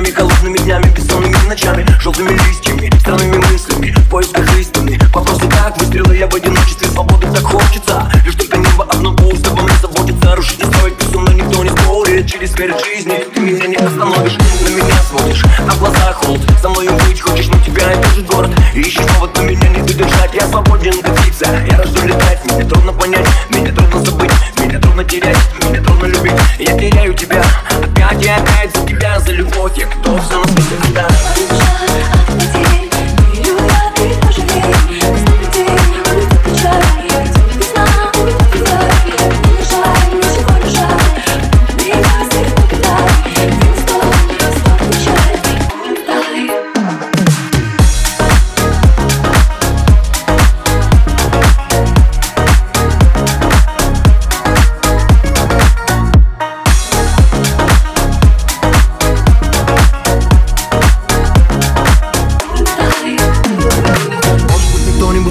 огнями, холодными днями, бессонными ночами Желтыми листьями, странными мыслями, в поисках истины. Вопросы как выстрелы, я в одиночестве, свободы так хочется. Лишь только небо одно пусть, обо мне заботится. Рушить и строить безумно никто не спорит. Через верь жизни ты меня не остановишь На меня смотришь, на глаза холд. со мною быть хочешь, но тебя держит город. И ищешь повод, но меня не выдержать Я свободен, как птица, я рожду летать. Мне трудно понять, меня трудно забыть Меня трудно терять, меня трудно любить. Я теряю тебя, опять и опять за за любовь, я готов все на свете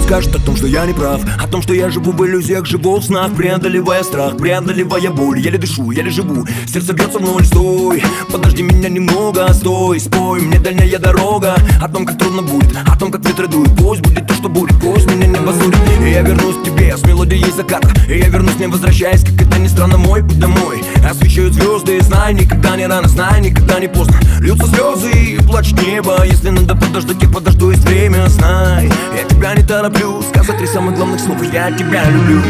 Скажет о том, что я не прав О том, что я живу в иллюзиях, живу в снах Преодолевая страх, преодолевая боль. Еле дышу, еле живу, сердце бьется в ноль Стой, подожди меня немного Стой, спой, мне дальняя дорога О том, как трудно будет, о том, как ветры дуют. Пусть будет то, что будет, пусть меня не позорит И я вернусь к тебе с мелодией заката. И я вернусь, не возвращаясь, как это ни странно Мой путь домой, освещают звезды Знай, никогда не рано, знай, никогда не поздно. Льются слезы и плачет небо Если надо подождать, я подожду, есть время Знай, я тебя не тороплю Сказать три самых главных слов Я тебя люблю